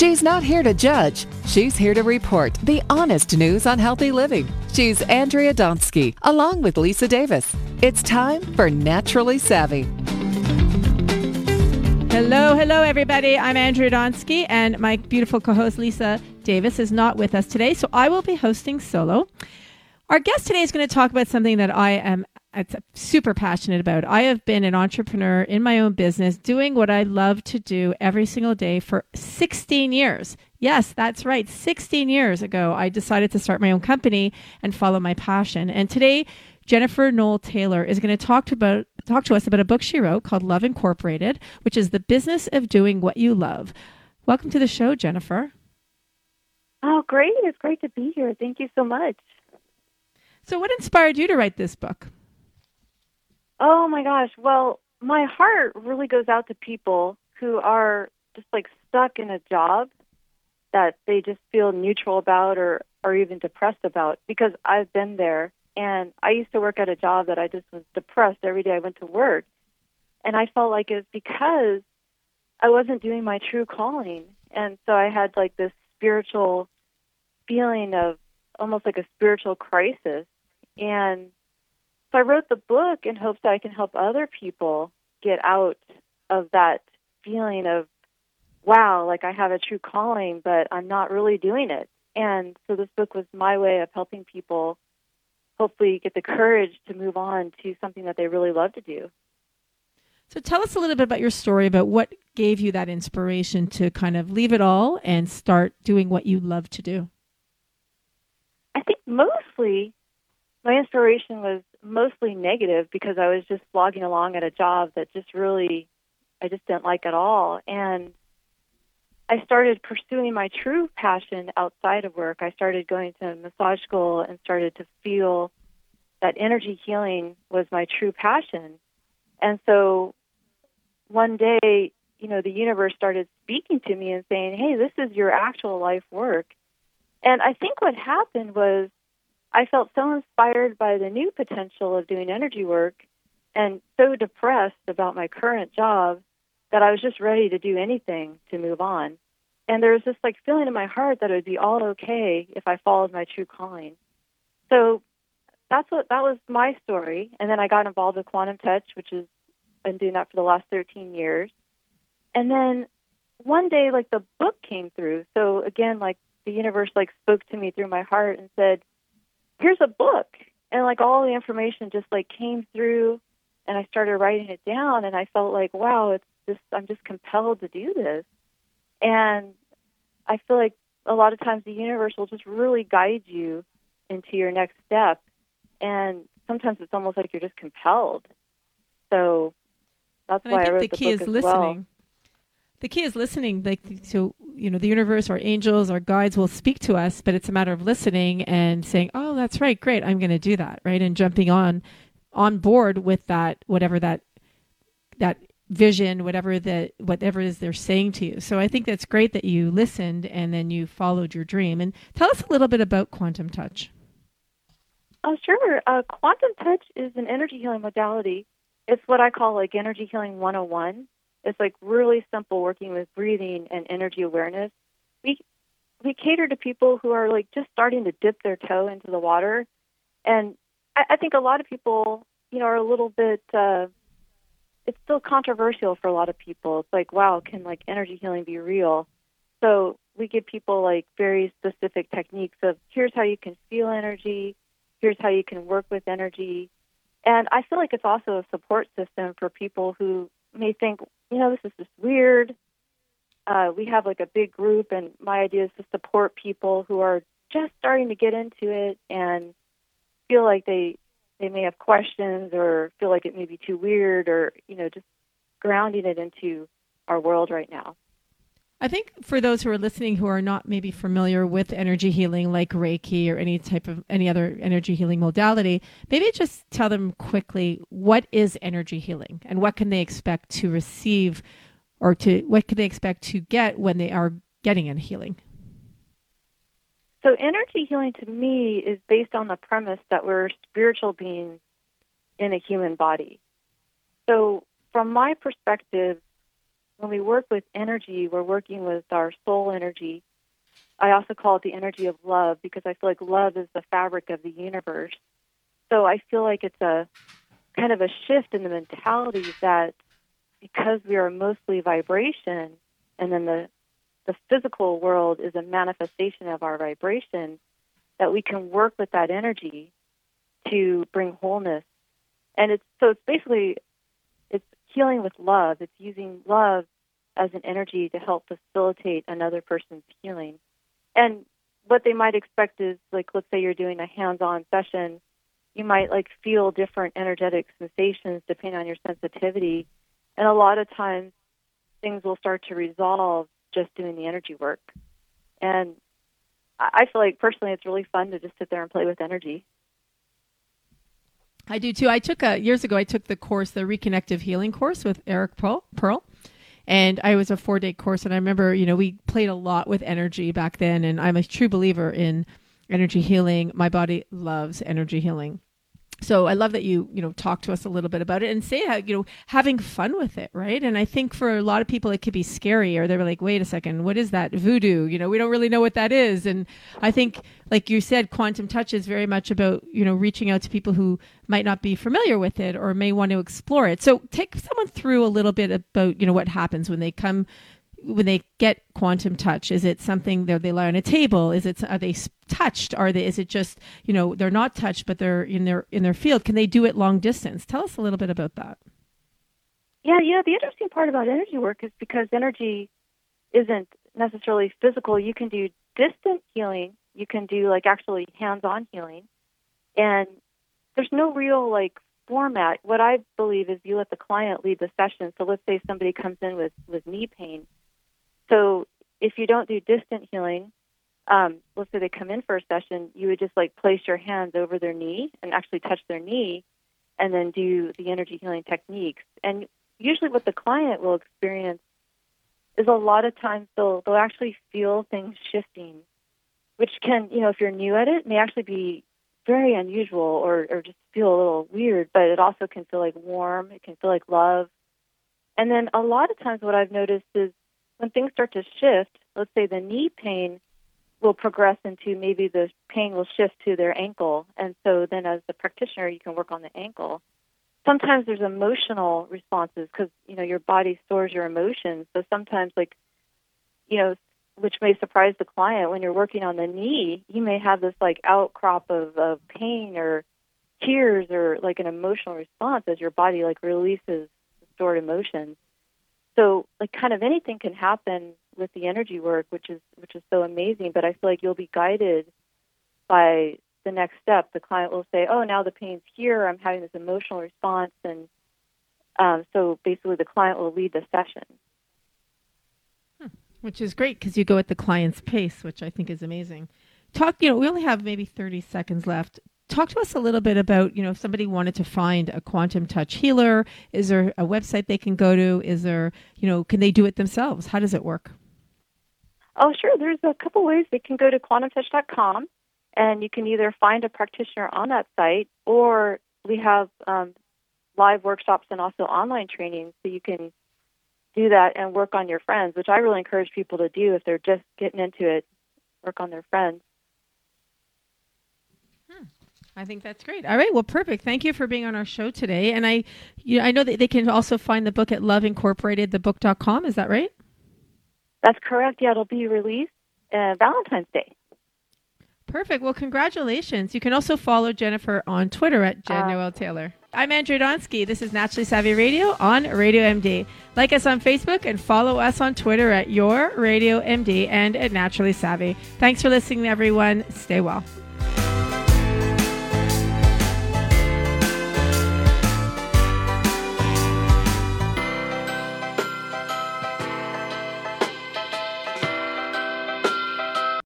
She's not here to judge. She's here to report the honest news on healthy living. She's Andrea Donsky, along with Lisa Davis. It's time for Naturally Savvy. Hello, hello, everybody. I'm Andrea Donsky, and my beautiful co host Lisa Davis is not with us today, so I will be hosting solo. Our guest today is going to talk about something that I am super passionate about. I have been an entrepreneur in my own business, doing what I love to do every single day for 16 years. Yes, that's right. 16 years ago, I decided to start my own company and follow my passion. And today, Jennifer Noel Taylor is going to talk to about talk to us about a book she wrote called Love Incorporated, which is the business of doing what you love. Welcome to the show, Jennifer. Oh, great. It's great to be here. Thank you so much. So, what inspired you to write this book? Oh my gosh. Well, my heart really goes out to people who are just like stuck in a job that they just feel neutral about or or even depressed about because I've been there and I used to work at a job that I just was depressed every day I went to work. And I felt like it's because I wasn't doing my true calling. And so I had like this spiritual feeling of almost like a spiritual crisis. And so I wrote the book in hopes that I can help other people get out of that feeling of, wow, like I have a true calling, but I'm not really doing it. And so this book was my way of helping people hopefully get the courage to move on to something that they really love to do. So tell us a little bit about your story about what gave you that inspiration to kind of leave it all and start doing what you love to do. I think mostly my inspiration was mostly negative because I was just slogging along at a job that just really I just didn't like at all. And I started pursuing my true passion outside of work. I started going to massage school and started to feel that energy healing was my true passion. And so one day, you know, the universe started speaking to me and saying, "Hey, this is your actual life work." And I think what happened was I felt so inspired by the new potential of doing energy work and so depressed about my current job that I was just ready to do anything to move on. And there was this like feeling in my heart that it would be all okay if I followed my true calling. So that's what that was my story. And then I got involved with Quantum Touch, which is been doing that for the last 13 years. And then one day, like the book came through. So again, like the universe like spoke to me through my heart and said, here's a book. And like all the information just like came through and I started writing it down and I felt like wow it's just I'm just compelled to do this. And I feel like a lot of times the universe will just really guide you into your next step. And sometimes it's almost like you're just compelled. So that's and why I, think I wrote the the key book is as listening. well. The key is listening like so you know the universe our angels our guides will speak to us but it's a matter of listening and saying oh that's right great i'm going to do that right and jumping on on board with that whatever that that vision whatever that whatever it is they're saying to you so i think that's great that you listened and then you followed your dream and tell us a little bit about quantum touch Oh, sure. Uh, quantum touch is an energy healing modality. It's what I call like energy healing 101. It's like really simple working with breathing and energy awareness. We we cater to people who are like just starting to dip their toe into the water, and I, I think a lot of people, you know, are a little bit. Uh, it's still controversial for a lot of people. It's like, wow, can like energy healing be real? So we give people like very specific techniques of here's how you can feel energy, here's how you can work with energy, and I feel like it's also a support system for people who may think, you know, this is just weird. Uh, we have like a big group, and my idea is to support people who are just starting to get into it and feel like they they may have questions or feel like it may be too weird or you know just grounding it into our world right now. I think for those who are listening who are not maybe familiar with energy healing like Reiki or any type of any other energy healing modality, maybe just tell them quickly what is energy healing and what can they expect to receive or to what can they expect to get when they are getting a healing. So energy healing to me is based on the premise that we're spiritual beings in a human body. So from my perspective, when we work with energy, we're working with our soul energy. I also call it the energy of love because I feel like love is the fabric of the universe. So I feel like it's a kind of a shift in the mentality that because we are mostly vibration and then the the physical world is a manifestation of our vibration that we can work with that energy to bring wholeness and it's so it's basically healing with love. It's using love as an energy to help facilitate another person's healing. And what they might expect is like let's say you're doing a hands-on session you might like feel different energetic sensations depending on your sensitivity. And a lot of times things will start to resolve just doing the energy work. And i feel like personally it's really fun to just sit there and play with energy I do too. I took a years ago. I took the course, the Reconnective Healing course with Eric Pearl, and I was a four day course. And I remember, you know, we played a lot with energy back then. And I'm a true believer in energy healing. My body loves energy healing so I love that you you know talk to us a little bit about it and say how you know having fun with it, right? And I think for a lot of people it could be scary, or they're like, wait a second, what is that voodoo? You know, we don't really know what that is. And I think, like you said, quantum touch is very much about you know reaching out to people who might not be familiar with it or may want to explore it. So take someone through a little bit about you know what happens when they come when they get quantum touch is it something that they lie on a table? Is it are they touched? Are they is it just you know they're not touched but they're in their in their field? Can they do it long distance? Tell us a little bit about that. Yeah yeah the interesting part about energy work is because energy isn't necessarily physical. You can do distant healing. You can do like actually hands-on healing. And there's no real like format. What i believe is you let the client lead the session. So let's say somebody comes in with with knee pain so if you don't do distant healing, um, let's say they come in for a session, you would just like place your hands over their knee and actually touch their knee, and then do the energy healing techniques. And usually, what the client will experience is a lot of times they'll they'll actually feel things shifting, which can you know if you're new at it may actually be very unusual or or just feel a little weird, but it also can feel like warm. It can feel like love. And then a lot of times, what I've noticed is when things start to shift, let's say the knee pain will progress into maybe the pain will shift to their ankle. And so then as the practitioner, you can work on the ankle. Sometimes there's emotional responses because, you know, your body stores your emotions. So sometimes like, you know, which may surprise the client when you're working on the knee, you may have this like outcrop of, of pain or tears or like an emotional response as your body like releases stored emotions so like kind of anything can happen with the energy work which is which is so amazing but i feel like you'll be guided by the next step. The client will say oh now the pain's here. I'm having this emotional response and um, so basically the client will lead the session. Hmm. which is great because you go at the client's pace which i think is amazing. Talk you know we only have maybe 30 seconds left talk to us a little bit about you know if somebody wanted to find a quantum touch healer is there a website they can go to? Is there you know can they do it themselves? How does it work? Oh sure. There's a couple ways. They can go to quantumtouch.com and you can either find a practitioner on that site or we have um, live workshops and also online training so you can do that and work on your friends which i really encourage people to do if they're just getting into it work on their friends I think that's great. All right. Well, perfect. Thank you for being on our show today. And I, you know, I know that they can also find the book at loveincorporatedthebook.com. Is that right? That's correct. Yeah, it'll be released uh, Valentine's Day. Perfect. Well, congratulations. You can also follow Jennifer on Twitter at Jen uh, Noel Taylor. I'm Andrea Donsky. This is Naturally Savvy Radio on Radio MD. Like us on Facebook and follow us on Twitter at Your Radio MD and at Naturally Savvy. Thanks for listening, everyone. Stay well.